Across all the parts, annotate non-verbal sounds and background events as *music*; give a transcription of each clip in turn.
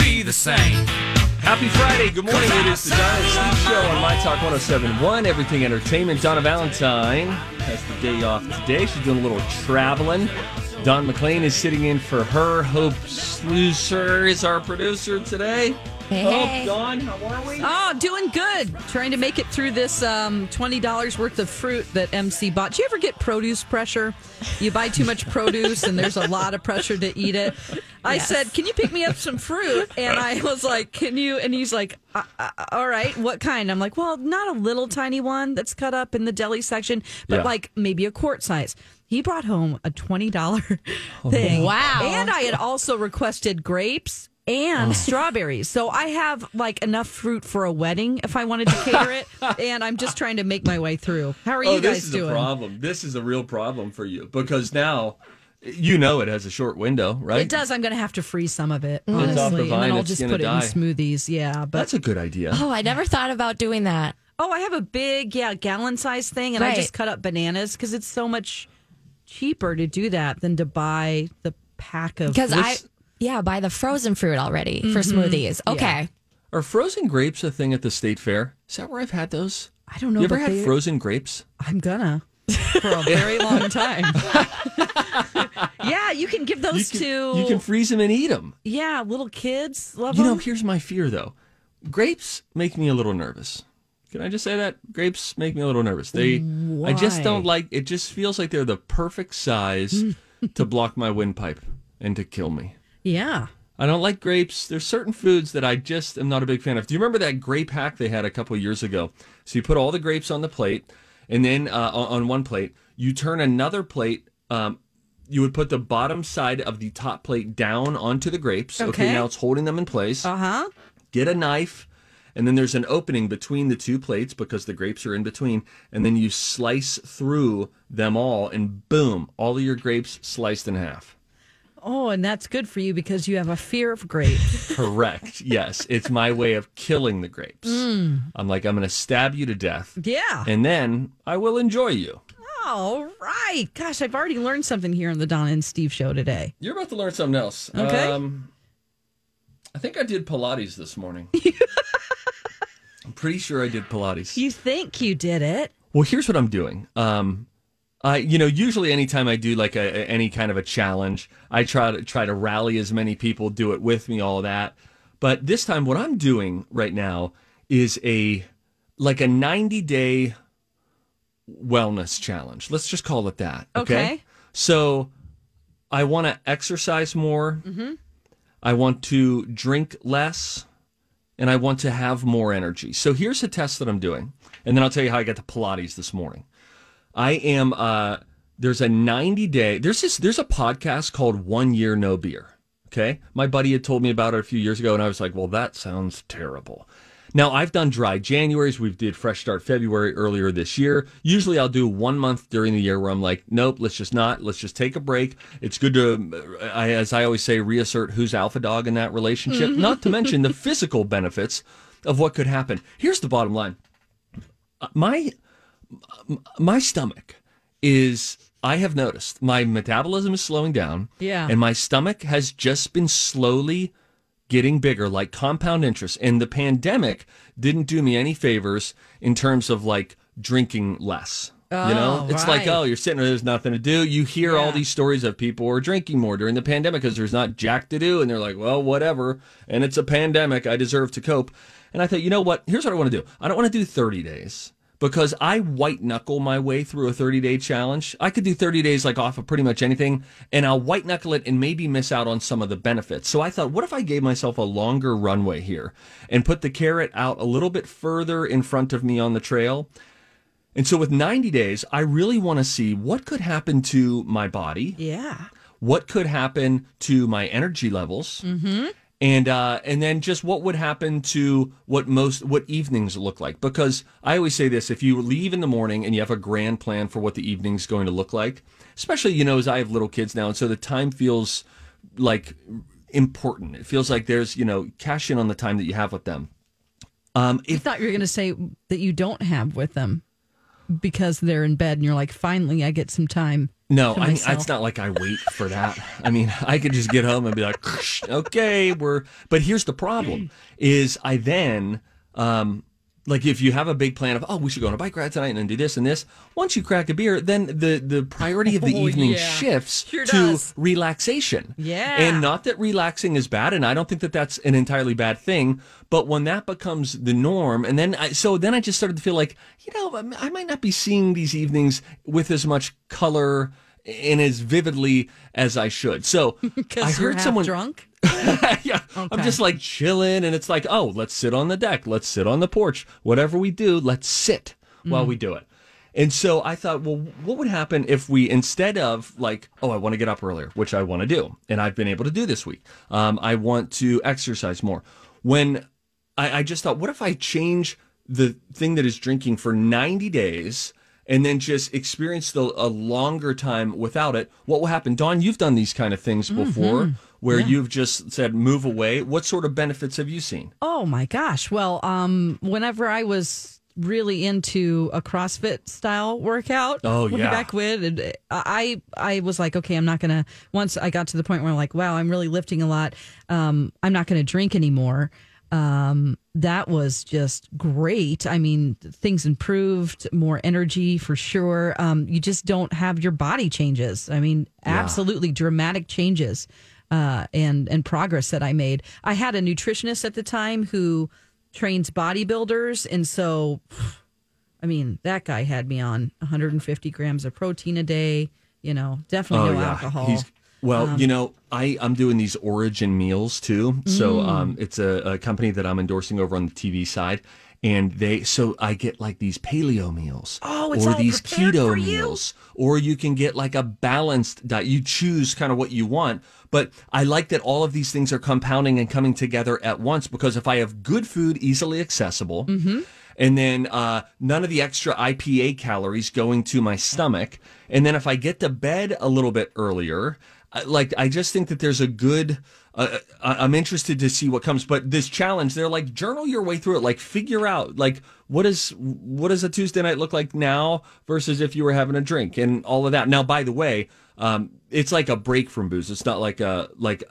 Be the same. Happy Friday. Good morning. It is the Donna and Steve Show on My Talk 1071, Everything Entertainment. Donna Valentine has the day off today. She's doing a little traveling. Don McLean is sitting in for her. Hope Slusser is our producer today. Hey. Hope, Don, how are we? Oh, doing good. Trying to make it through this um, $20 worth of fruit that MC bought. Do you ever get produce pressure? You buy too much produce and there's a lot of pressure to eat it. I Yes. said, Can you pick me up some fruit? *laughs* And I was like, Can you? And he's like, uh, uh, All right, what kind? I'm like, Well, not a little tiny one that's cut up in the deli section, but Yeah. like maybe a quart size. He brought home a $20 thing. Wow. And I had also requested grapes and strawberries. So I have like enough fruit for a wedding if I wanted to cater it. *laughs* and I'm just trying to make my way through. How are oh, you guys this is doing? a problem. This is a real problem for you because now you know it has a short window, right? It does. I'm going to have to freeze some of it, It's off the honestly. and then I'll it's just gonna put it in smoothies. Yeah. But That's a good idea. Oh, I never thought about doing that. Oh, I have a big, yeah, gallon size thing, and I Right. just cut up bananas because it's so much cheaper to do that than to buy the pack of. Because I, yeah, buy the frozen fruit already for Mhm. smoothies. Yeah. Okay. Are frozen grapes a thing at the state fair? Is that where I've had those? I don't know. You ever but had they- frozen grapes? I'm gonna for a very *laughs* long time. *laughs* yeah, you can give those you can, to You can freeze them and eat them. yeah, little kids love them. You know, here's my fear though. Grapes make me a little nervous. Can I just say that? Grapes make me a little nervous. They I just don't like it just feels like they're the perfect size *laughs* to block my windpipe and to kill me. yeah. I don't like grapes. There's certain foods that I just am not a big fan of. Do you remember that grape hack they had a couple years ago? So you put all the grapes on the plate, and then uh, on on one plate, you turn another plate. Um, you would put the bottom side of the top plate down onto the grapes. Okay. now it's holding them in place. Uh huh. Get a knife, and then there's an opening between the two plates because the grapes are in between, and then you slice through them all, and boom, all of your grapes sliced in half. Oh, and that's good for you because you have a fear of grapes. *laughs* Correct. Yes, it's my way of killing the grapes. Mm. I'm like, I'm going to stab you to death, yeah. and then I will enjoy you. All right. Gosh, I've already learned something here on the Donna and Steve show today. You're about to learn something else. Okay. Um, I think I did Pilates this morning. *laughs* I'm pretty sure I did Pilates. You think you did it? Well, here's what I'm doing. Um, I, you know, usually anytime I do like a, a- any kind of a challenge, I try to try to rally as many people, do it with me, all that. But this time, what I'm doing right now is a like a 90 day wellness challenge. Let's just call it that. Okay. Okay. So I want to exercise more. Mm-hmm. I want to drink less and I want to have more energy. So here's a test that I'm doing. And then I'll tell you how I got to Pilates this morning. I am uh there's a 90 day there's this there's a podcast called One Year No Beer. Okay? My buddy had told me about it a few years ago and I was like, "Well, that sounds terrible." Now, I've done dry Januaries. We've did Fresh Start February earlier this year. Usually I'll do one month during the year where I'm like, nope, let's just not. Let's just take a break. It's good to, I, as I always say, reassert who's alpha dog in that relationship, mm-hmm. not to mention the *laughs* physical benefits of what could happen. Here's the bottom line my, my stomach is, I have noticed my metabolism is slowing down. Yeah. And my stomach has just been slowly getting bigger, like compound interest. And the pandemic didn't do me any favors in terms of like drinking less. you know, Oh, it's like, oh, you're sitting there, there's nothing to do. You hear all these stories of people who are drinking more during the pandemic because there's not jack to do. And they're like, well, whatever. And it's a pandemic. I deserve to cope. And I thought, you know what? Here's what I want to do. I don't want to do 30 days because I white knuckle my way through a 30 day challenge. I could do 30 days like off of pretty much anything and I'll white knuckle it and maybe miss out on some of the benefits. So I thought, what if I gave myself a longer runway here and put the carrot out a little bit further in front of me on the trail? And so with 90 days, I really want to see what could happen to my body, Yeah. what could happen to my energy levels, mm-hmm. And uh, and then just what would happen to what most what evenings look like. Because I always say this: if you leave in the morning and you have a grand plan for what the evening's going to look like, especially you know as I have little kids now, and so the time feels like important. It feels like there's you know cash in on the time that you have with them. Um, I if thought you were going to say that you don't have with them because they're in bed and you're like, finally, I get some time. No, I mean, it's not like I wait for that. I mean, I could just get home and be like, okay, we're. But here's the problem: is I then, um, like, if you have a big plan of, oh, we should go on a bike ride tonight and then do this and this. Once you crack a beer, then the the priority of the *laughs* Oh, evening yeah. shifts Sure to does. relaxation. Yeah. and not that relaxing is bad, and I don't think that that's an entirely bad thing. But when that becomes the norm, and then I, so then I just started to feel like, you know, um, I might not be seeing these evenings with as much color and as vividly as I should. So *laughs* I heard someone drunk. *laughs* yeah, I'm just like chilling, and it's like, oh, let's sit on the deck, let's sit on the porch, whatever we do, let's sit while we do it. And so I thought, well, what would happen if we, instead of like, oh, I want to get up earlier, which I want to do, and I've been able to do this week. Um, I want to exercise more. When I, I just thought, what if I change the thing that is drinking for 90 days and then just experience the, a longer time without it? What will happen? Dawn, you've done these kind of things before where you've just said, move away. What sort of benefits have you seen? Oh my gosh. Well, um, whenever I was really into a CrossFit style workout, Oh, yeah. back when, and I I was like, okay, I'm not gonna. Once I got to the point where I'm like, wow, I'm really lifting a lot. Um, I'm not gonna drink anymore. Um, that was just great. I mean, things improved, more energy for sure. Um, you just don't have your body changes. I mean, absolutely dramatic changes uh, and and progress that I made. I had a nutritionist at the time who trains bodybuilders, and so, I mean, that guy had me on 150 grams of protein a day. You know, definitely no alcohol. Oh, He's, well, you know, I, I'm doing these origin meals too. So Mm. um, it's a, a company that I'm endorsing over on the TV side. And they, so I get like these paleo meals. Oh, it's or these keto meals. Or you can get like a balanced diet. You choose kind of what you want. But I like that all of these things are compounding and coming together at once because if I have good food easily accessible, Mm-hmm. and then uh, none of the extra IPA calories going to my stomach. And then if I get to bed a little bit earlier, like I just think that there's a good. Uh, I- I'm interested to see what comes, but this challenge, they're like journal your way through it. Like figure out like what is what does a Tuesday night look like now versus if you were having a drink and all of that. Now, by the way, um, it's like a break from booze. It's not like a like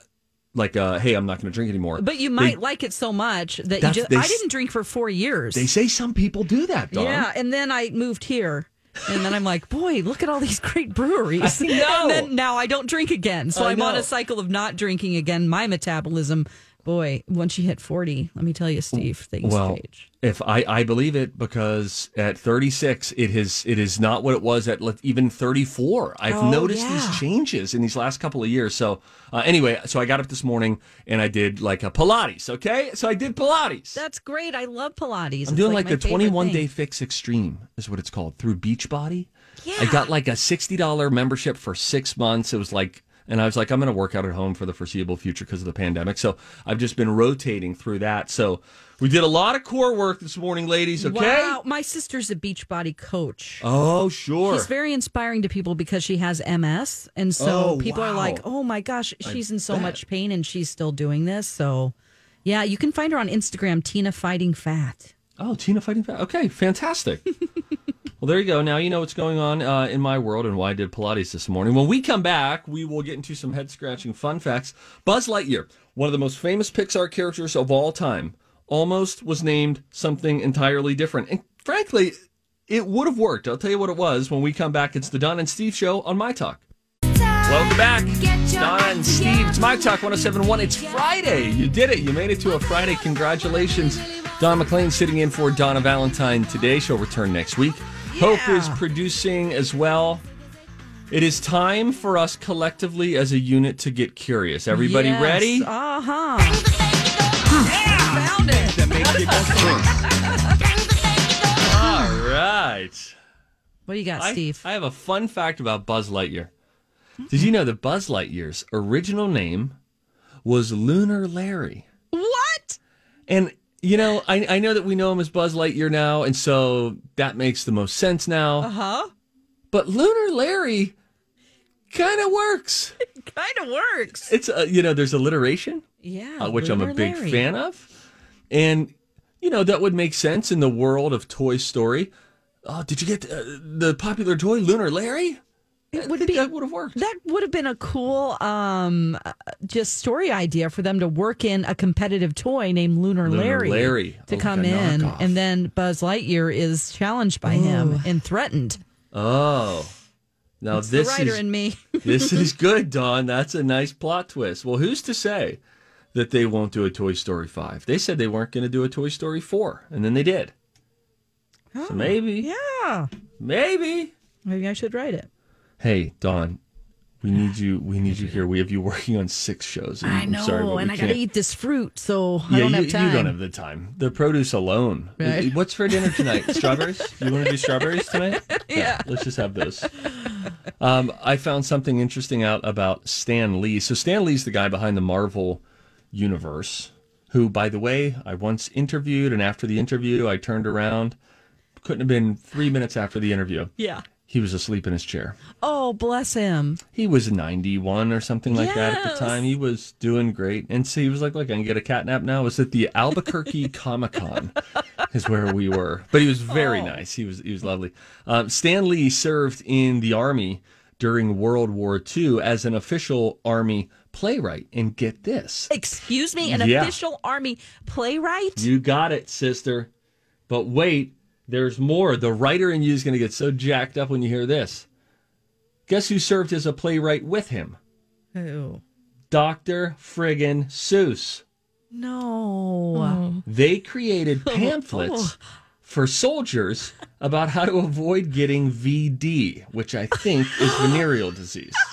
like a hey, I'm not going to drink anymore. but you They- might like it so much that you just. they I didn't drink for four years. they say some people do that. Dawn. Yeah, and then I moved here. And then I'm like, boy, look at all these great breweries. *laughs* I know. And then now I don't drink again. So I I'm on a cycle of not drinking again. My metabolism, boy, once you hit 40, let me tell you, Steve, things well, change. if I, I believe it because at 36 it is it is not what it was at even 34. I've Oh, noticed yeah. these changes in these last couple of years. So uh, anyway, so I got up this morning and I did like a Pilates. Okay, so I did Pilates. That's great. I love Pilates. I'm It's doing like, my the 21 thing. day fix extreme is what it's called through Beachbody. Yeah. I got like a $60 membership for six months. It was like, and I was like, I'm going to work out at home for the foreseeable future because of the pandemic. So I've just been rotating through that. So we did a lot of core work this morning, ladies. Okay. Wow. My sister's a Beachbody coach. Oh, sure. She's very inspiring to people because she has MS. And so Oh, people are like, oh my gosh, she's in so bet. much pain and she's still doing this. So, yeah, you can find her on Instagram, Tina Fighting Fat. Oh, Tina fighting fat. Okay, fantastic. *laughs* well, there you go. Now you know what's going on uh, in my world and why I did Pilates this morning. When we come back, we will get into some head scratching fun facts. Buzz Lightyear, one of the most famous Pixar characters of all time, almost was named something entirely different. And frankly, it would have worked. I'll tell you what it was. When we come back, it's the Don and Steve show on My Talk. Welcome back. Don and Steve. It's My Talk 1071. It's Friday. You did it. You made it to a Friday. Congratulations. Don McLean sitting in for Donna Valentine today. She'll return next week. Hope is producing as well. It is time for us collectively as a unit to get curious. Everybody Yes. ready? Uh-huh. Found it. All right. What do you got, I, Steve? I have a fun fact about Buzz Lightyear. Did you know that Buzz Lightyear's original name was Lunar Larry? what? And you know, I, I know that we know him as Buzz Lightyear now, and so that makes the most sense now. Uh-huh. But Lunar Larry kind of works. *laughs* Kind of works. It's uh, you know, there's alliteration, Yeah. uh, which I'm a big Larry. fan of, and you know that would make sense in the world of Toy Story. Oh, did you get uh, the popular toy Lunar Larry? It would *laughs* be that would have worked. That would have been a cool, um, uh, just story idea for them to work in a competitive toy named Lunar, Lunar Larry, Larry. to Oh, come in, knockoff. and then Buzz Lightyear is challenged by him and threatened. Oh, now It's the this writer is in me. *laughs* this *laughs* is good, Don. That's a nice plot twist. Well, who's to say that they won't do a Toy Story five? They said they weren't going to do a Toy Story four, and then they did. so maybe, yeah, maybe. maybe I should write it. Hey, Don, we need you. We need you here. We have you working on six shows. I I'm know, sorry, but and I got to eat this fruit, so Yeah, I don't you, have time. you don't have the time. The produce alone. Right. What's for dinner tonight? *laughs* strawberries? You want to do strawberries tonight? *laughs* Yeah. Let's just have those. Um, I found something interesting out about Stan Lee. So Stan Lee's the guy behind the Marvel universe, who, by the way, I once interviewed, and after the interview, I turned around. Couldn't have been three minutes after the interview. yeah. He was asleep in his chair. Oh, bless him. He was 91 or something like that at the time. He was doing great. And so he was like, look, I can get a cat nap now. It was at the Albuquerque *laughs* Comic Con is where we were. But he was very nice. He was he was lovely. Um, Stan Lee served in the Army during World War II as an official Army playwright. And get this. Excuse me, an Yeah. official army playwright? You got it, sister. But wait, there's more. The writer in you is going to get so jacked up when you hear this. Guess who served as a playwright with him? Who? Dr. Friggin Seuss. No. Oh. They created *laughs* oh. pamphlets for soldiers about how to avoid getting VD, which I think is venereal disease. *laughs*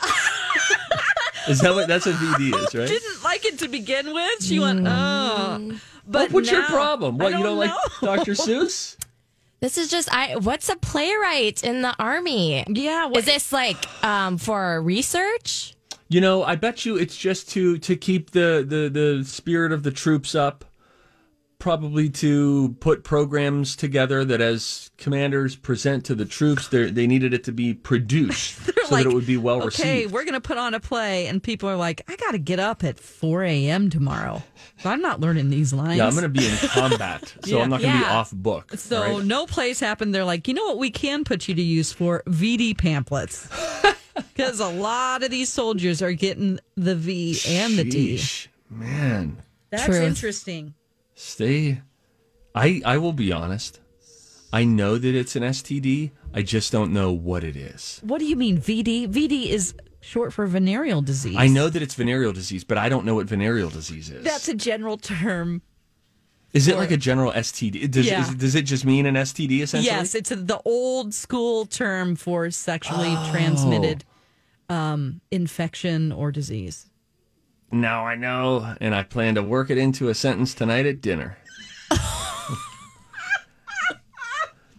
Is that what that's what VD is, right? Didn't like it to begin with. She went, mm. oh. But What's your now- problem? I What you don't like. Dr. *laughs* Seuss? This is just I. What's a playwright in the army? Yeah. What, Is this like um, for research? You know, I bet you it's just to to keep the the the spirit of the troops up. Probably to put programs together that, as commanders present to the troops, they they needed it to be produced *laughs* so like, that it would be well okay, received. we're going to put on a play, and people are like, I got to get up at 4 a.m. tomorrow. So I'm not learning these lines. Yeah, I'm going to be in combat, *laughs* so Yeah. I'm not going to be off book. So right? no plays happen. They're like, you know what we can put you to use for? VD pamphlets. *laughs* Because a lot of these soldiers are getting the V and the D. Man, That's Truth. interesting. Stay. I I will be honest. I know that it's an STD. I just don't know what it is. What do you mean VD? VD is short for venereal disease. I know that it's venereal disease, but I don't know what venereal disease is. That's a general term. Is it like a general STD? Does, Yeah. is, does it just mean an STD essentially? Yes, it's a, the old school term for sexually Oh. transmitted um, infection or disease. Now I know, and I plan to work it into a sentence tonight at dinner.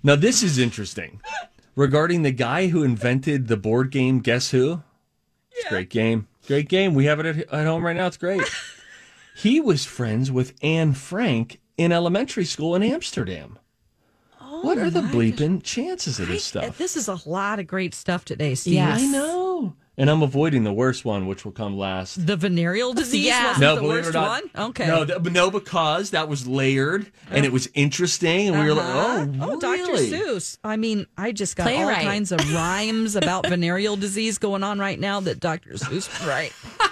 now, this is interesting. Regarding the guy who invented the board game Guess Who? It's a great game. Great game. We have it at, at home right now. It's great. *laughs* he was friends with Anne Frank in elementary school in Amsterdam. Oh what are the bleeping chances of this stuff? This is a lot of great stuff today, Steve. Yes. I know. And I'm avoiding the worst one, which will come last. The venereal disease Yeah. wasn't No, the believe worst it or not. one? Okay. No, th- but no, because that was layered and it was interesting, and we were like, Uh-huh. oh, Dr. Seuss. I mean, I just got all Playwright. kinds of *laughs* rhymes about venereal disease going on right now that Dr. Seuss right. *laughs*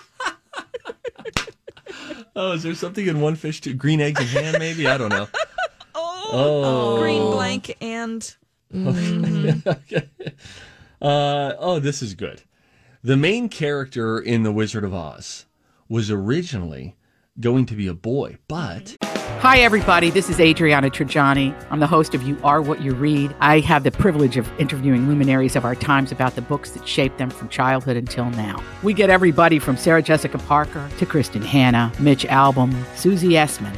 Oh, is there something in one fish too? Green eggs and ham, maybe? I don't know. *laughs* Oh, Oh, green blank and okay. Uh, oh, this is good. The main character in The Wizard of Oz was originally going to be a boy, but Hi, everybody. This is Adriana Trigiani. I'm the host of You Are What You Read. I have the privilege of interviewing luminaries of our times about the books that shaped them from childhood until now. We get everybody from Sarah Jessica Parker to Kristin Hannah, Mitch Albom, Susie Essman,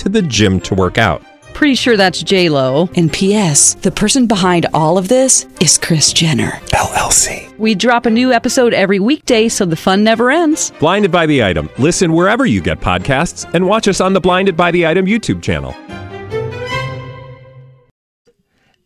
to the gym to work out. Pretty sure that's J Lo. And P.S. The person behind all of this is Kris Jenner LLC. We drop a new episode every weekday, so the fun never ends. Blinded by the item. Listen wherever you get podcasts, and watch us on the Blinded by the Item YouTube channel.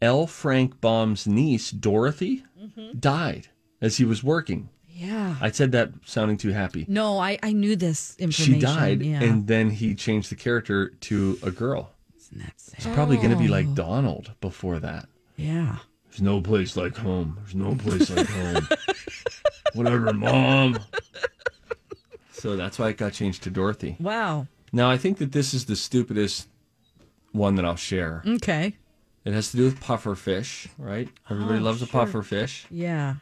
L. Frank Baum's niece, Dorothy, mm-hmm. died as he was working. Yeah. I said that sounding too happy. No, I, I knew this information. She died, Yeah. and then he changed the character to a girl. Isn't that sad? It's probably going to be like oh. Donald before that. yeah. There's no place like home. There's no place like home. *laughs* Whatever, mom. So that's why it got changed to Dorothy. Wow. Now, I think that this is the stupidest one that I'll share. Okay. It has to do with puffer fish, right? Everybody oh, loves a puffer fish. Yeah.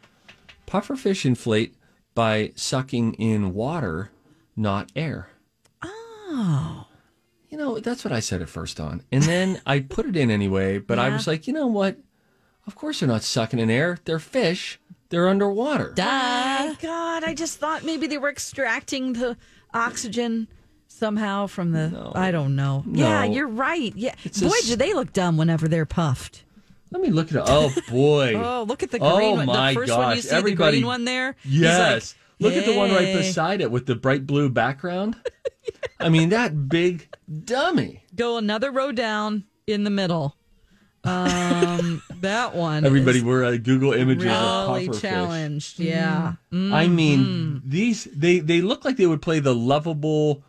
Puffer fish inflate by sucking in water, not air. Oh. You know, that's what I said at first on. And then *laughs* I put it in anyway, but I was like, you know what? Of course they're not sucking in air. They're fish. They're underwater. Duh. My God, I just thought maybe they were extracting the oxygen somehow from the. I don't know. Yeah, you're right. Yeah. It's Boy, a do they look dumb whenever they're puffed. Let me look at it. Oh boy. *laughs* Oh, look at the Oh, green one. my The first one you gosh. see, Everybody- the green one there. Yes. like, Look at the one right beside it with the bright blue background. *laughs* I mean, that big dummy. Go another row down in the middle. Um, *laughs* that one. Everybody, we're at Google Images really challenged. Yeah. fish. I mean, these they they look like they would play the lovable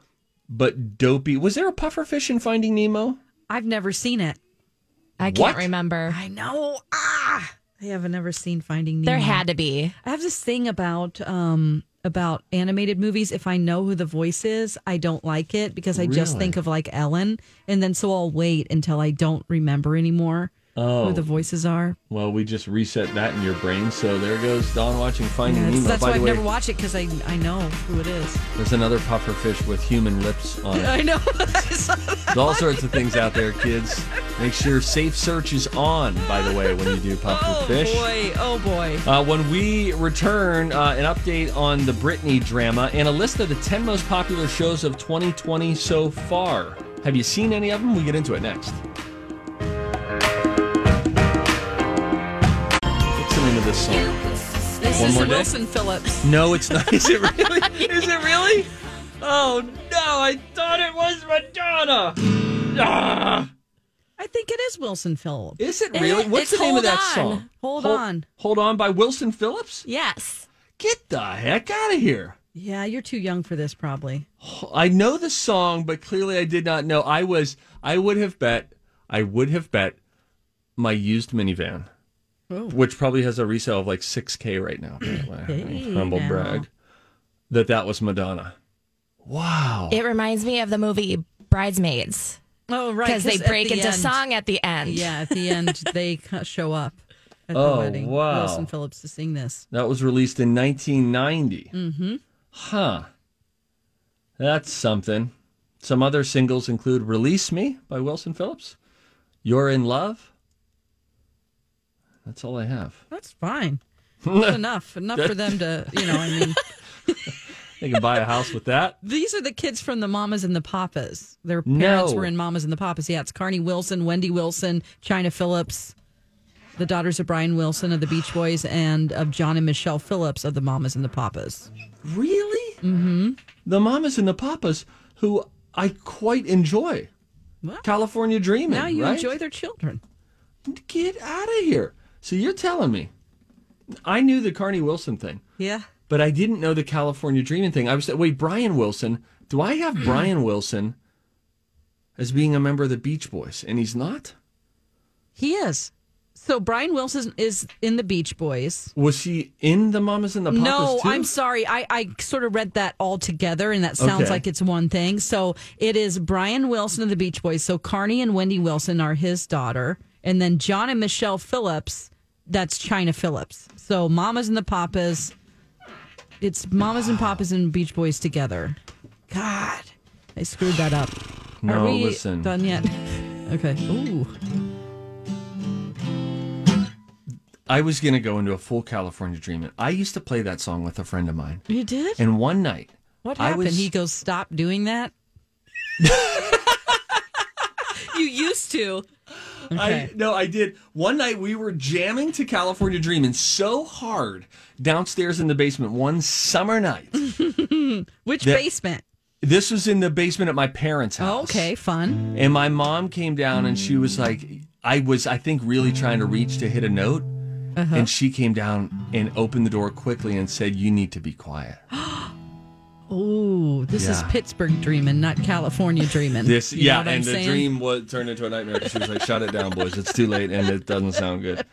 but dopey. Was there a puffer fish in Finding Nemo? I've never seen it. I can't What? remember. I know. Ah, I have never seen Finding Nemo. There had to be. I have this thing about um about animated movies. If I know who the voice is, I don't like it because I just Really? think of like Ellen, and then so I'll wait until I don't remember anymore Oh, who the voices are. well, we just reset that in your brain. So there goes Don watching Finding Yeah, Nemo. that's By why I've way, never watched it because I I know who it is. there's another puffer fish with human lips on it. *laughs* I know. *laughs* There's all sorts of things out there, kids. Make sure safe search is on, by the way, when you do puffer oh fish. boy! Oh boy! Uh, when we return, uh, an update on the Britney drama and a list of the 10 most popular shows of 2020 so far. Have you seen any of them? We get into it next. This song? This One is more day? Wilson Phillips. No, it's not. Is it really? *laughs* Is it really? Oh no! I thought it was Madonna. Ah, I think it is Wilson Phillips. is it really? What's the name of Hold that On. song? Hold On. Hold on by Wilson Phillips. Yes. Get the heck out of here! Yeah, you're too young for this, probably. I know the song, but clearly I did not know. I was. I would have bet. I would have bet my used minivan, Oh. which probably has a resale of like six k right now. *clears throat* Hey, Humble now. brag. That that was Madonna. Wow. It reminds me of the movie Bridesmaids Oh, right. because they break the into end- song at the end. Yeah, at the end *laughs* they show up at the Oh, wedding. wow. Wilson Phillips to sing this. That was released in 1990. Mm-hmm. Huh. That's something. Some other singles include Release Me by Wilson Phillips, You're in Love. That's all I have. That's fine. *laughs* That's enough. Enough for them to, you know, I mean, *laughs* They can buy a house with that. these are the kids from the Mamas and the Papas. Their parents No. were in Mamas and the Papas. Yeah, it's Carnie Wilson, Wendy Wilson, Chynna Phillips, the daughters of Brian Wilson of the Beach Boys, and of John and Michelle Phillips of the Mamas and the Papas. Really? Mm-hmm. The Mamas and the Papas, who I quite enjoy. Well, California Dreaming. now you right? enjoy their children. Get out of here. So you're telling me. I knew the Carnie Wilson thing, Yeah. but I didn't know the California Dreaming thing. I was like, wait, Brian Wilson. Do I have *clears throat* Brian Wilson as being a member of the Beach Boys? And he's not? He is. So Brian Wilson is in the Beach Boys. Was he in the Mamas and the Papas no, too? I'm sorry. I, I sort of read that all together, and that sounds Okay. like it's one thing. So it is Brian Wilson of the Beach Boys. So Carnie and Wendy Wilson are his daughter, and then John and Michelle Phillips. That's Chynna Phillips. So Mamas and the Papas. It's Mamas and Papas and Beach Boys together. God, I screwed that up. No, Are we listen. done yet? *laughs* Okay. Ooh. I was going to go into a full California Dreaming. I used to play that song with a friend of mine. You did? And one night, What I happened? was- He goes, "Stop doing that." *laughs* you used to. I no, I did. One night we were jamming to California Dreaming so hard downstairs in the basement one summer night. *laughs* Which That- basement? this was in the basement at my parents' Oh, house. okay, fun. And my mom came down and she was like, I was, I think, really trying to reach to hit a note. Uh-huh. And she came down and opened the door quickly and said, You need to be quiet. *gasps* *gasps* Ooh, this is Yeah. Pittsburgh dreaming, not California dreaming. This, You know yeah, what I'm and the saying? dream was turned into a nightmare she was like, "Shut it down, boys. It's too late, and it doesn't sound good."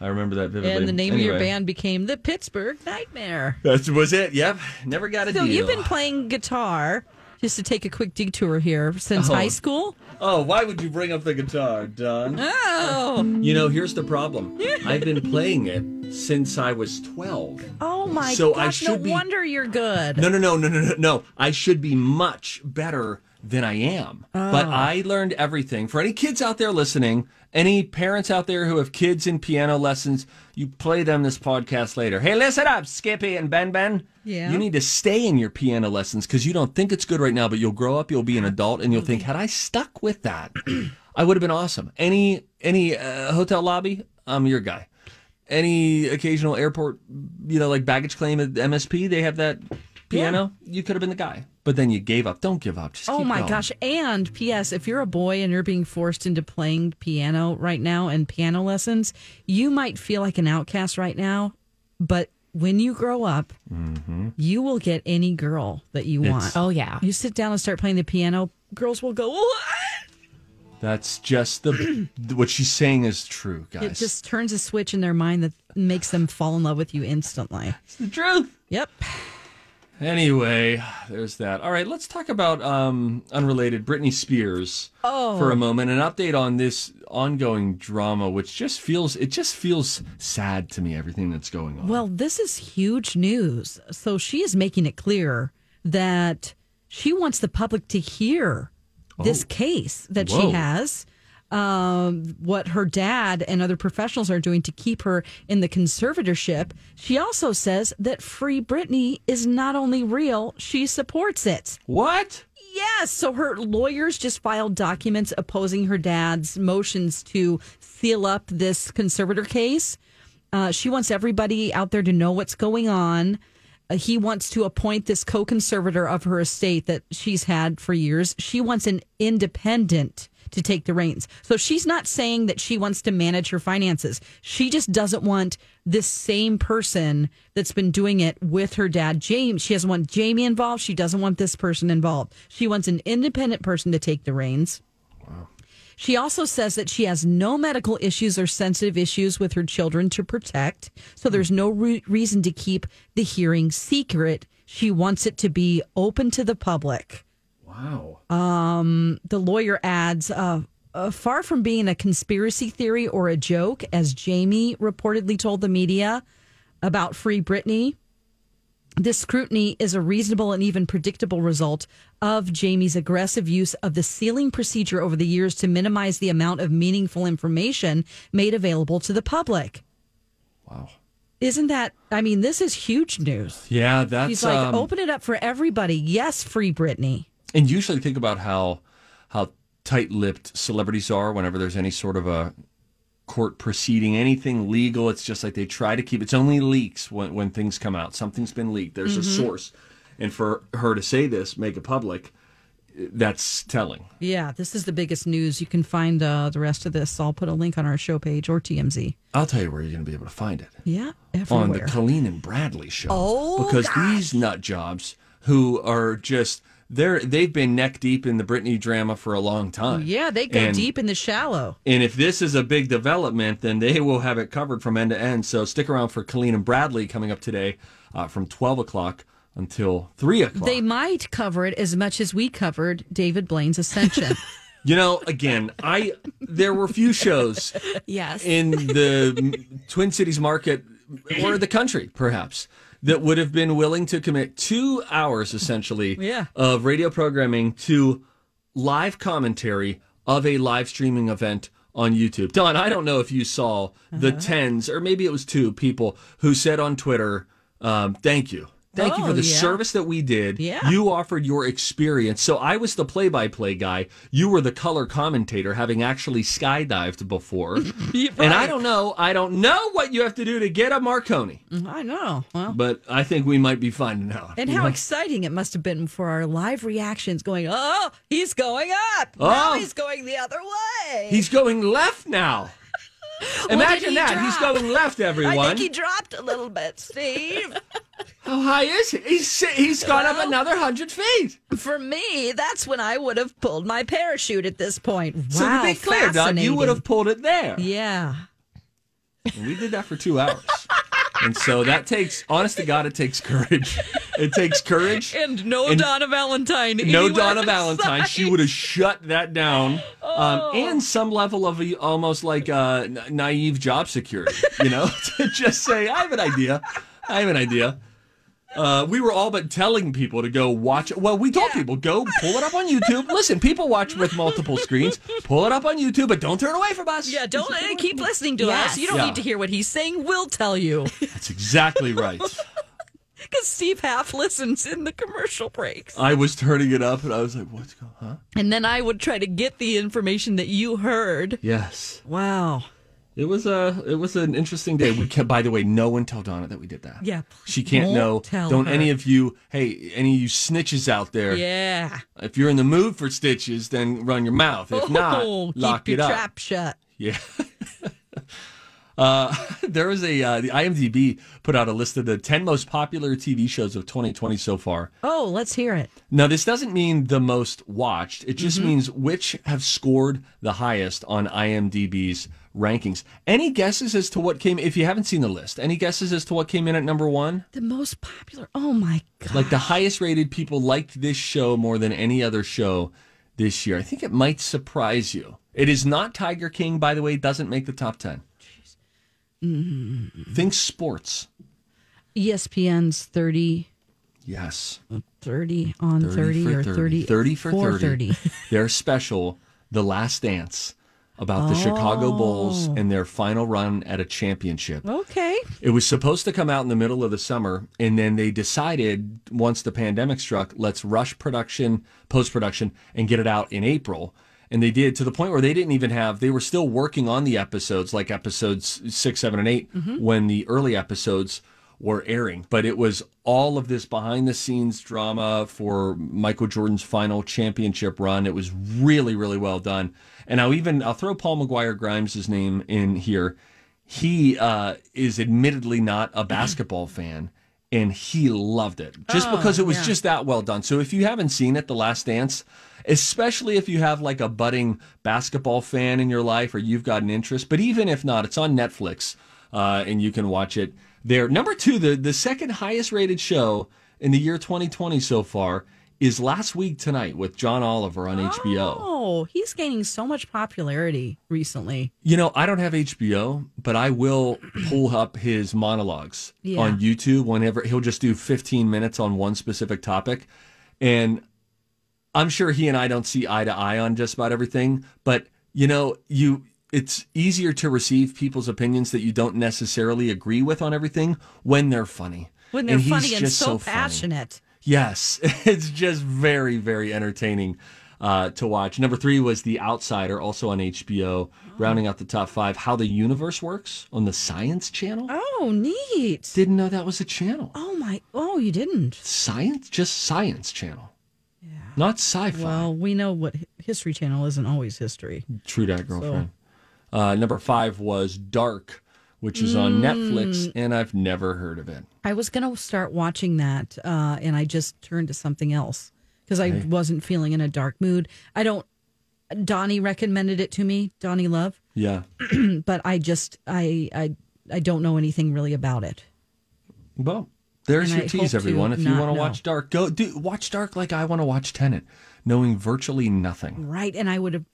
I remember that vividly. And the name of your Anyway, band became the Pittsburgh Nightmare. That was it. Yep, never got a So deal. you've been playing guitar, just to take a quick detour here, since Oh. high school? Oh, why would you bring up the guitar, Don? *laughs* Oh. You know, here's the problem. I've been playing it since I was 12. Oh my So I gosh, no should be- wonder you're good. No, no, no, no, no, no, no. I should be much better than I am. But oh. I learned everything. For any kids out there listening, any parents out there who have kids in piano lessons, you play them this podcast later. Hey, listen up, Skippy and Ben Ben. Yeah. You need to stay in your piano lessons because you don't think it's good right now, but you'll grow up, you'll be an adult, and you'll think, had I stuck with that, *clears throat* I would have been awesome. Any any uh, hotel lobby, I'm your guy. Any occasional airport, you know, like baggage claim at MSP, they have that piano. You could have been the guy, but then you gave up. Don't give up. Just Oh keep my going. gosh. And P.S., if you're a boy and you're being forced into playing piano right now and piano lessons, you might feel like an outcast right now. But when you grow up, mm-hmm. you will get any girl that you It's- want. Oh, yeah. You sit down and start playing the piano, girls will go, "What?" That's just the *clears throat* what she's saying is true, guys. It just turns a switch in their mind that makes them fall in love with you instantly. it's the truth. Yep. Anyway, there's that. All right, let's talk about um, unrelated Britney Spears Oh. for a moment. An update on this ongoing drama, which just feels it just feels sad to me. Everything that's going on. Well, this is huge news. So she is making it clear that she wants the public to hear this case that Whoa. she has. Um, what her dad and other professionals are doing to keep her in the conservatorship. She also says that Free Britney is not only real, she supports it. what? Yes. So her lawyers just filed documents opposing her dad's motions to seal up this conservator case. Uh, she wants everybody out there to know what's going on. Uh, he wants to appoint this co conservator of her estate that she's had for years. She wants an independent to take the reins. So she's not saying that she wants to manage her finances. She just doesn't want this same person that's been doing it with her dad, James. She doesn't want Jamie involved. She doesn't want this person involved. She wants an independent person to take the reins. Wow. She also says that she has no medical issues or sensitive issues with her children to protect. So there's no re- reason to keep the hearing secret. She wants it to be open to the public. Wow. The lawyer adds, uh, uh, far from being a conspiracy theory or a joke, as Jamie reportedly told the media about Free Britney, this scrutiny is a reasonable and even predictable result of Jamie's aggressive use of the sealing procedure over the years to minimize the amount of meaningful information made available to the public. Wow. Isn't that, I mean, this is huge news. Yeah, that's He's like, um, open it up for everybody. Yes, Free Britney. And usually think about how how tight-lipped celebrities are whenever there's any sort of a court proceeding, anything legal. It's just like they try to keep. It's only leaks when when things come out. Something's been leaked. There's a source, and for her to say this, make it public, that's telling. Yeah, this is the biggest news. You can find uh, the rest of this. I'll put a link on our show page or TMZ. I'll tell you where you're going to be able to find it. Yeah, everywhere. on the. Colleen and Bradley show. Oh, because these nut jobs who are just they're they've been neck deep in the Britney drama for a long time. yeah, they go And- deep in the shallow. And if this is a big development, then they will have it covered from end to end. So stick around for Colleen and Bradley coming up today uh, from 12 o'clock until 3 o'clock. They might cover it as much as we covered David Blaine's ascension. *laughs* *laughs* you know, again, I there were few shows Yes. in the Twin Cities market or the country, perhaps, that would have been willing to commit two hours essentially *laughs* Yeah. of radio programming to live commentary of a live streaming event on YouTube. Don, I don't know if you saw the Uh-huh. tens or maybe it was two people who said on Twitter, um, thank you. Thank you Oh, for the yeah. service that we did. Yeah. You offered your experience. So I was the play by play guy. You were the color commentator, having actually skydived before. *laughs* And I don't know, I don't know what you have to do to get a Marconi, mm, I know. Well, but I think we might be finding out. and how exciting it must have been for our live reactions going, oh, he's going up. Oh. Now he's going the other way. He's going left now. Imagine he that. He's drop? going left, everyone. I think he dropped a little bit, Steve. *laughs* How high is he? He's, he's gone up another 100 feet. For me, that's when I would have pulled my parachute at this point. Wow, so to be clear, Don, you would have pulled it there. Yeah. And we did that for two hours. *laughs* and so that takes, honest to God, it takes courage. It takes courage. *laughs* And no And Donna Valentine. No Donna in Valentine. She would have shut that down. Oh. Um, and some level of a, almost like uh, naive job security, you know, *laughs* to just say, I have an idea. I have an idea. Uh, we were all but telling people to go watch. Well, we told people go pull it up on YouTube. Listen, people watch with multiple screens. Pull it up on YouTube, but don't turn away from us. Yeah, don't uh, keep listening to Yes. us. You don't Yeah. need to hear what he's saying. We'll tell you. That's exactly right. *laughs* Because Steve half listens in the commercial breaks. I was turning it up, and I was like, "What's going? Huh? And then I would try to get the information that you heard. Yes." Wow. It was a it was an interesting day. We can, by the way, no one tell Donna that we did that. Yeah, she can't know. Don't her. any of you? Hey, any of you snitches out there? Yeah. If you're in the mood for stitches, then run your mouth. If not, Oh, lock keep it your up. trap shut. Yeah. *laughs* uh, *laughs* there was a uh, the IMDb put out a list of the ten most popular TV shows of 2020 so far. Oh, let's hear it. Now, this doesn't mean the most watched. It just Mm-hmm. means which have scored the highest on IMDb's rankings. Any guesses as to what came? If you haven't seen the list, any guesses as to what came in at number one? The most popular. Oh my god. Like the highest rated people liked this show more than any other show this year. I think it might surprise you. It is not Tiger King, by the way. Doesn't make the top 10 Mm-hmm. Think sports. ESPN's 30, Yes. 30 on 30, 30 for or 30. 30 for 30. 30. *laughs* Their special, The Last Dance, about the Chicago Bulls Oh. and their final run at a championship. Okay. It was supposed to come out in the middle of the summer, and then they decided once the pandemic struck, let's rush production, post production, and get it out in April. And they did to the point where they didn't even have, they were still working on the episodes, like episodes six, seven, and 8 mm-hmm. when the early episodes were airing. But it was all of this behind the scenes drama for Michael Jordan's final championship run. It was really, really well done. And I'll even, I'll throw Paul McGuire Grimes' name in here. He uh, is admittedly not a basketball *clears throat* fan and he loved it just because it was just that well done. So if you haven't seen it the last dance especially if you have like a budding basketball fan in your life or you've got an interest but even if not it's on netflix uh, and you can watch it there. Number two the, the second highest rated show in the year 2020 so far is last week tonight with john oliver on hbo Oh, he's gaining so much popularity recently. You know, I don't have HBO, but I will *clears throat* pull up his monologues Yeah. on YouTube whenever he'll just do 15 minutes on one specific topic. And I'm sure he and I don't see eye to eye on just about everything, but you know, you it's easier to receive people's opinions that you don't necessarily agree with on everything when they're funny. When they're he's funny and just so, funny. Yes, *laughs* it's just very, very entertaining uh, to watch. Number three was The Outsider, also on HBO, rounding out the top five. How the Universe Works on the Science Channel. Oh, neat. Didn't know that was a channel. Oh my. Oh, you didn't. Science, just Science Channel. Yeah. Not sci-fi. Well, we know what History Channel isn't always history. True that, girlfriend. Uh, number five was Dark, which is on Netflix, and I've never heard of it. I was going to start watching that, uh, and I just turned to something else because I wasn't feeling in a dark mood. I don't. Donnie recommended it to me, Donnie Love, Yeah. *clears throat* but I just I I I don't know anything really about it. Well, there's And your I tease, everyone. If you want to watch Dark, go do watch Dark like I want to watch Tenet, knowing virtually nothing. Right, and I would have.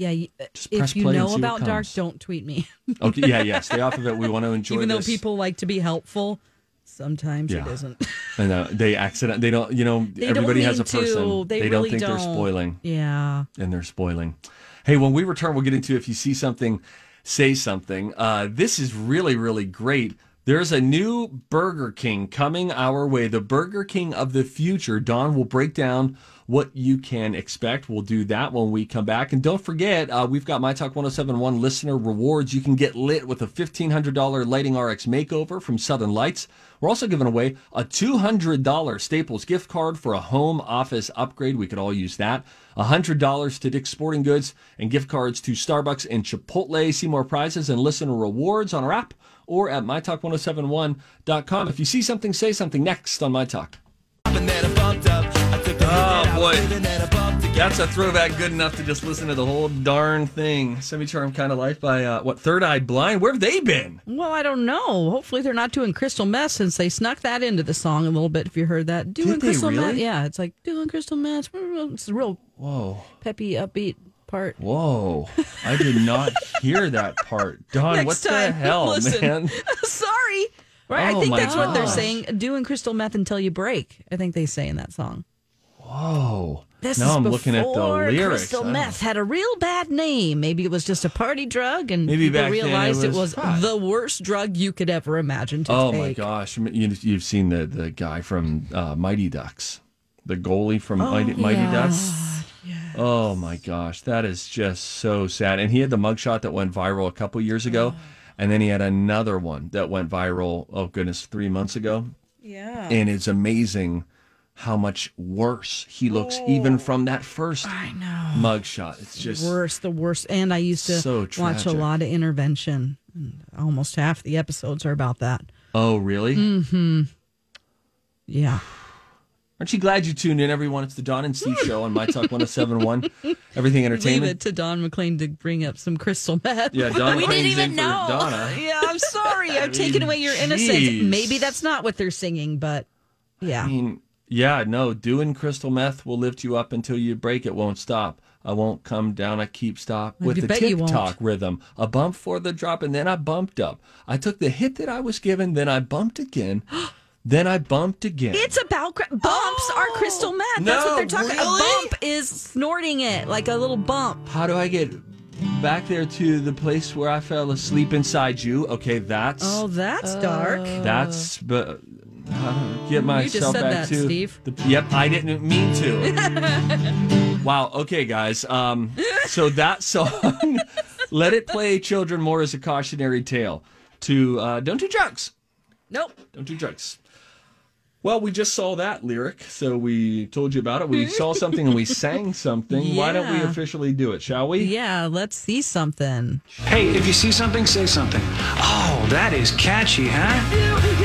Yeah, press if you know about dark, don't tweet me. *laughs* Okay, yeah, yeah. Stay off of it. We want to *laughs* enjoy Even though this. people like to be helpful, sometimes Yeah. it isn't. *laughs* and uh, they accident. They don't. You know, They everybody has a mean to. person. They really don't think they're don't. spoiling. Yeah. and they're spoiling. Hey, when we return, we'll get into if you see something, say something. Uh, this is really, really great. There's a new Burger King coming our way, the Burger King of the future. Don will break down what you can expect. We'll do that when we come back. And don't forget, uh, we've got My Talk 1071 listener rewards. You can get lit with a $1,500 Lighting RX makeover from Southern Lights. We're also giving away a $200 Staples gift card for a home office upgrade. We could all use that. $100 to Dick's Sporting Goods and gift cards to Starbucks and Chipotle. See more prizes and listener rewards on our app or at mytalk1071.com. If you see something, say something next on My Talk. Oh, boy. That's a throwback good enough to just listen to the whole darn thing. Semi Charmed Kind of Life by, uh, what, Third Eye Blind? Where have they been? Well, I don't know. Hopefully, they're not doing crystal meth since they snuck that into the song a little bit. If you heard that, doing Did they crystal meth, really? yeah, it's like doing crystal meth. It's a real Whoa. peppy, upbeat part. Whoa. I did not hear that part. *laughs* Don, Next what the time, *laughs* hell, listen. man? *laughs* Sorry. Right, Oh, I think that's what they're gosh. saying. Doing crystal meth until you break. I think they say in that song. Whoa. This now is I'm looking at the before lyrics. Crystal meth had a real bad name. Maybe it was just a party drug, and Maybe people then it realized it was was, the worst drug you could ever imagine to Oh take. my gosh! You, you've seen the the guy from uh, Mighty Ducks, the goalie from Mighty, Mighty Ducks. Oh my gosh, that is just so sad. And he had the mugshot that went viral a couple years ago, and then he had another one that went viral. Oh goodness, three months ago. Yeah. And it's amazing how much worse he looks, even from that first I know. mugshot. It's just worse, the worst. And I used to So watch a lot of intervention. Almost half the episodes are about that. Oh really? Mm. Yeah. Aren't you glad you tuned in, everyone? It's the Don and Steve show on My Talk 1071. Everything Entertainment. Leave it to Don McLean to bring up some crystal meth. Yeah, Don *laughs* We didn't even in for know. Donna. *laughs* yeah, I'm sorry. I've taken away your innocence. Maybe that's not what they're singing, but yeah. I mean, yeah, no, doing crystal meth will lift you up until you break. It won't stop. I won't come down. I keep stop with the bet you won't. tock rhythm. A bump for the drop, and then I bumped up. I took the hit that I was given, then I bumped again, *gasps* *gasps* then I bumped again. It's about cr- bumps are crystal meth. That's No, what they're talking really? A bump is snorting it like a little bump. How do I get back there to the place where I fell asleep inside you? Okay, that's Oh, that's dark. That's but I get myself back that, to Steve. The, yep, I didn't mean to. *laughs* wow. Okay, guys. Um, so that *laughs* song, "Let It Play Children More" is a cautionary tale to uh, don't do drugs. Nope. Don't do drugs. Well, we just saw that lyric, so we told you about it. We mm-hmm. saw something and we sang *laughs* something. Why don't we officially do it, shall we? Yeah, let's see something. Hey, if you see something, say something. Oh, that is catchy, huh?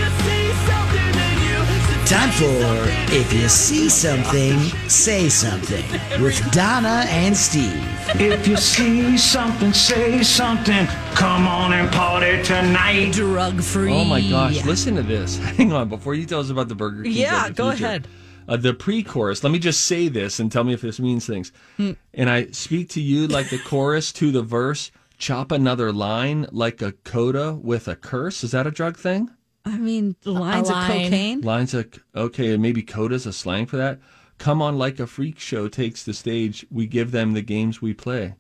Time for If You See Something, Say Something with Donna and Steve. If you see something, say something. Come on and party tonight. Drug free. Oh my gosh, listen to this. *laughs* Hang on, before you tell us about the Burger King. Yeah, go ahead. Uh, the pre chorus, let me just say this and tell me if this means things. Hmm. And I speak to you like the chorus to the verse, chop another line like a coda with a curse. Is that a drug thing? I mean, the lines of cocaine. Lines of, okay, and maybe coda's a slang for that. Come on, like a freak show takes the stage. We give them the games we play.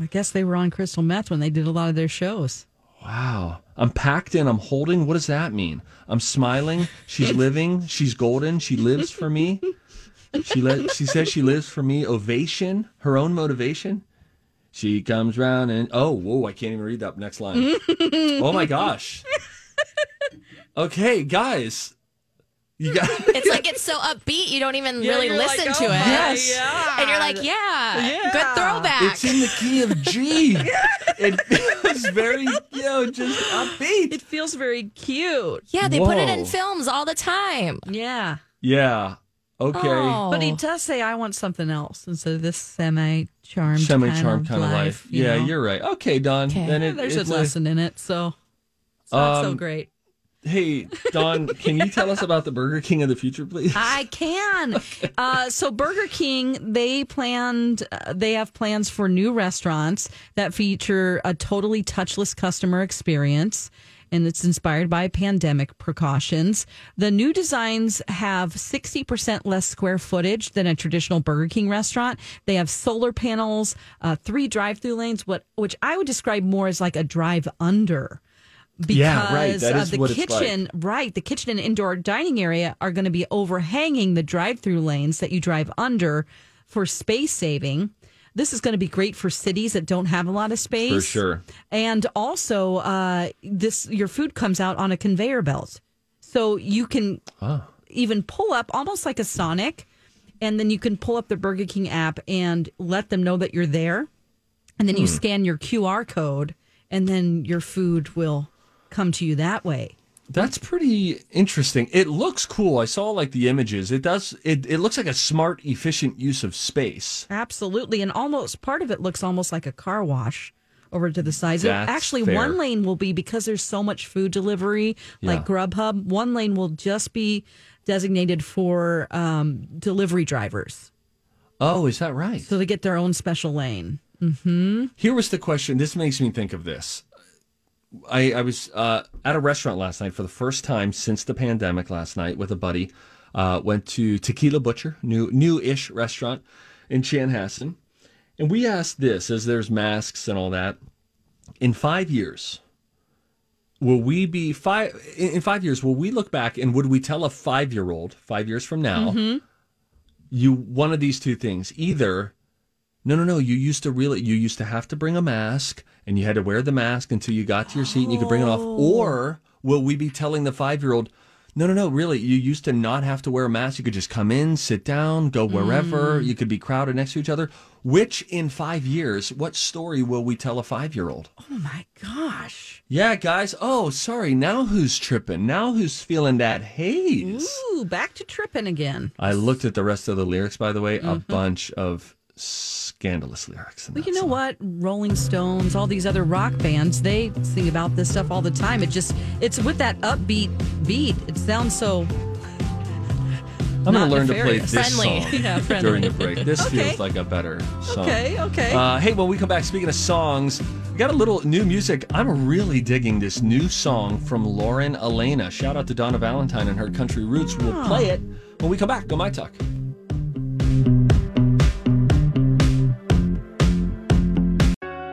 I guess they were on crystal meth when they did a lot of their shows. Wow. I'm packed in, I'm holding. What does that mean? I'm smiling. She's *laughs* living. She's golden. She lives for me. She let she says she lives for me. Ovation, her own motivation. She comes round and oh, whoa, I can't even read that next line. *laughs* oh my gosh. Okay, guys. You got *laughs* It's like it's so upbeat, you don't even Yeah, really you're listen like, to "Oh it. my Yes. And you're like, yeah, Yeah. good throwback. It's in the key of G. *laughs* It feels very, you know, just upbeat. It feels very cute. yeah, they put it in films all the time. Yeah. Yeah. Okay. Oh. But he does say, I want something else instead of this semi charmed Semi-charmed kind of life. you Yeah, know? you're right. Okay, Don. Okay. Then it, There's a it's lesson in it, so it's not so Um, great. Hey, Don, can you tell us about the Burger King of the future, please? I can. Uh, so Burger King, they planned, uh, they have plans for new restaurants that feature a totally touchless customer experience. And it's inspired by pandemic precautions. The new designs have 60% less square footage than a traditional Burger King restaurant. They have solar panels, uh, three drive through lanes, what, which I would describe more as like a drive under because Yeah, right. That is the what it's like. kitchen, right, the kitchen and indoor dining area are going to be overhanging the drive-through lanes that you drive under for space saving. This is going to be great for cities that don't have a lot of space. For sure. And also, uh, this your food comes out on a conveyor belt, so you can Oh. even pull up almost like a Sonic, and then you can pull up the Burger King app and let them know that you're there, and then you Hmm. scan your QR code, and then your food will come to you that way. That's pretty interesting. It looks cool. I saw like the images. It does. It, it looks like a smart, efficient use of space. Absolutely, and almost part of it looks almost like a car wash over to the sides. That's Actually, fair. one lane will be because there's so much food delivery, like Yeah. Grubhub. One lane will just be designated for um, delivery drivers, Oh, is that right? so they get their own special lane. Here was the question. This makes me think of this. I, I was uh, at a restaurant last night for the first time since the pandemic last night with a buddy. Uh, went to Tequila Butcher, new new-ish restaurant in Chanhassen. And we asked this, as there's masks and all that. In five years, will we be five? In five years, will we look back and would we tell a five-year-old five years from now, you one of these two things? Either no, no, no. You used to really, you used to have to bring a mask and you had to wear the mask until you got to your seat and you could bring it off. Oh. Or will we be telling the five year old, no, no, no, really, you used to not have to wear a mask. You could just come in, sit down, go wherever. Mm. You could be crowded next to each other. Which in five years, what story will we tell a five year old? Oh my gosh! Yeah, guys. Oh, sorry. Now who's tripping? Now who's feeling that haze? Ooh, back to tripping again. I looked at the rest of the lyrics, by the way, a mm-hmm. bunch of scandalous lyrics. Well, you know song. what? Rolling Stones, all these other rock bands, they sing about this stuff all the time. It just, it's with that upbeat beat. It sounds so. *laughs* I'm going to learn to play this Friendly. song *laughs* Yeah, during the break. This Okay. feels like a better song. Okay, okay. Uh, hey, when we come back, speaking of songs, we got a little new music. I'm really digging this new song from Lauren Alaina. Shout out to Donna Valentine and her country roots. We'll play it when we come back on My Talk.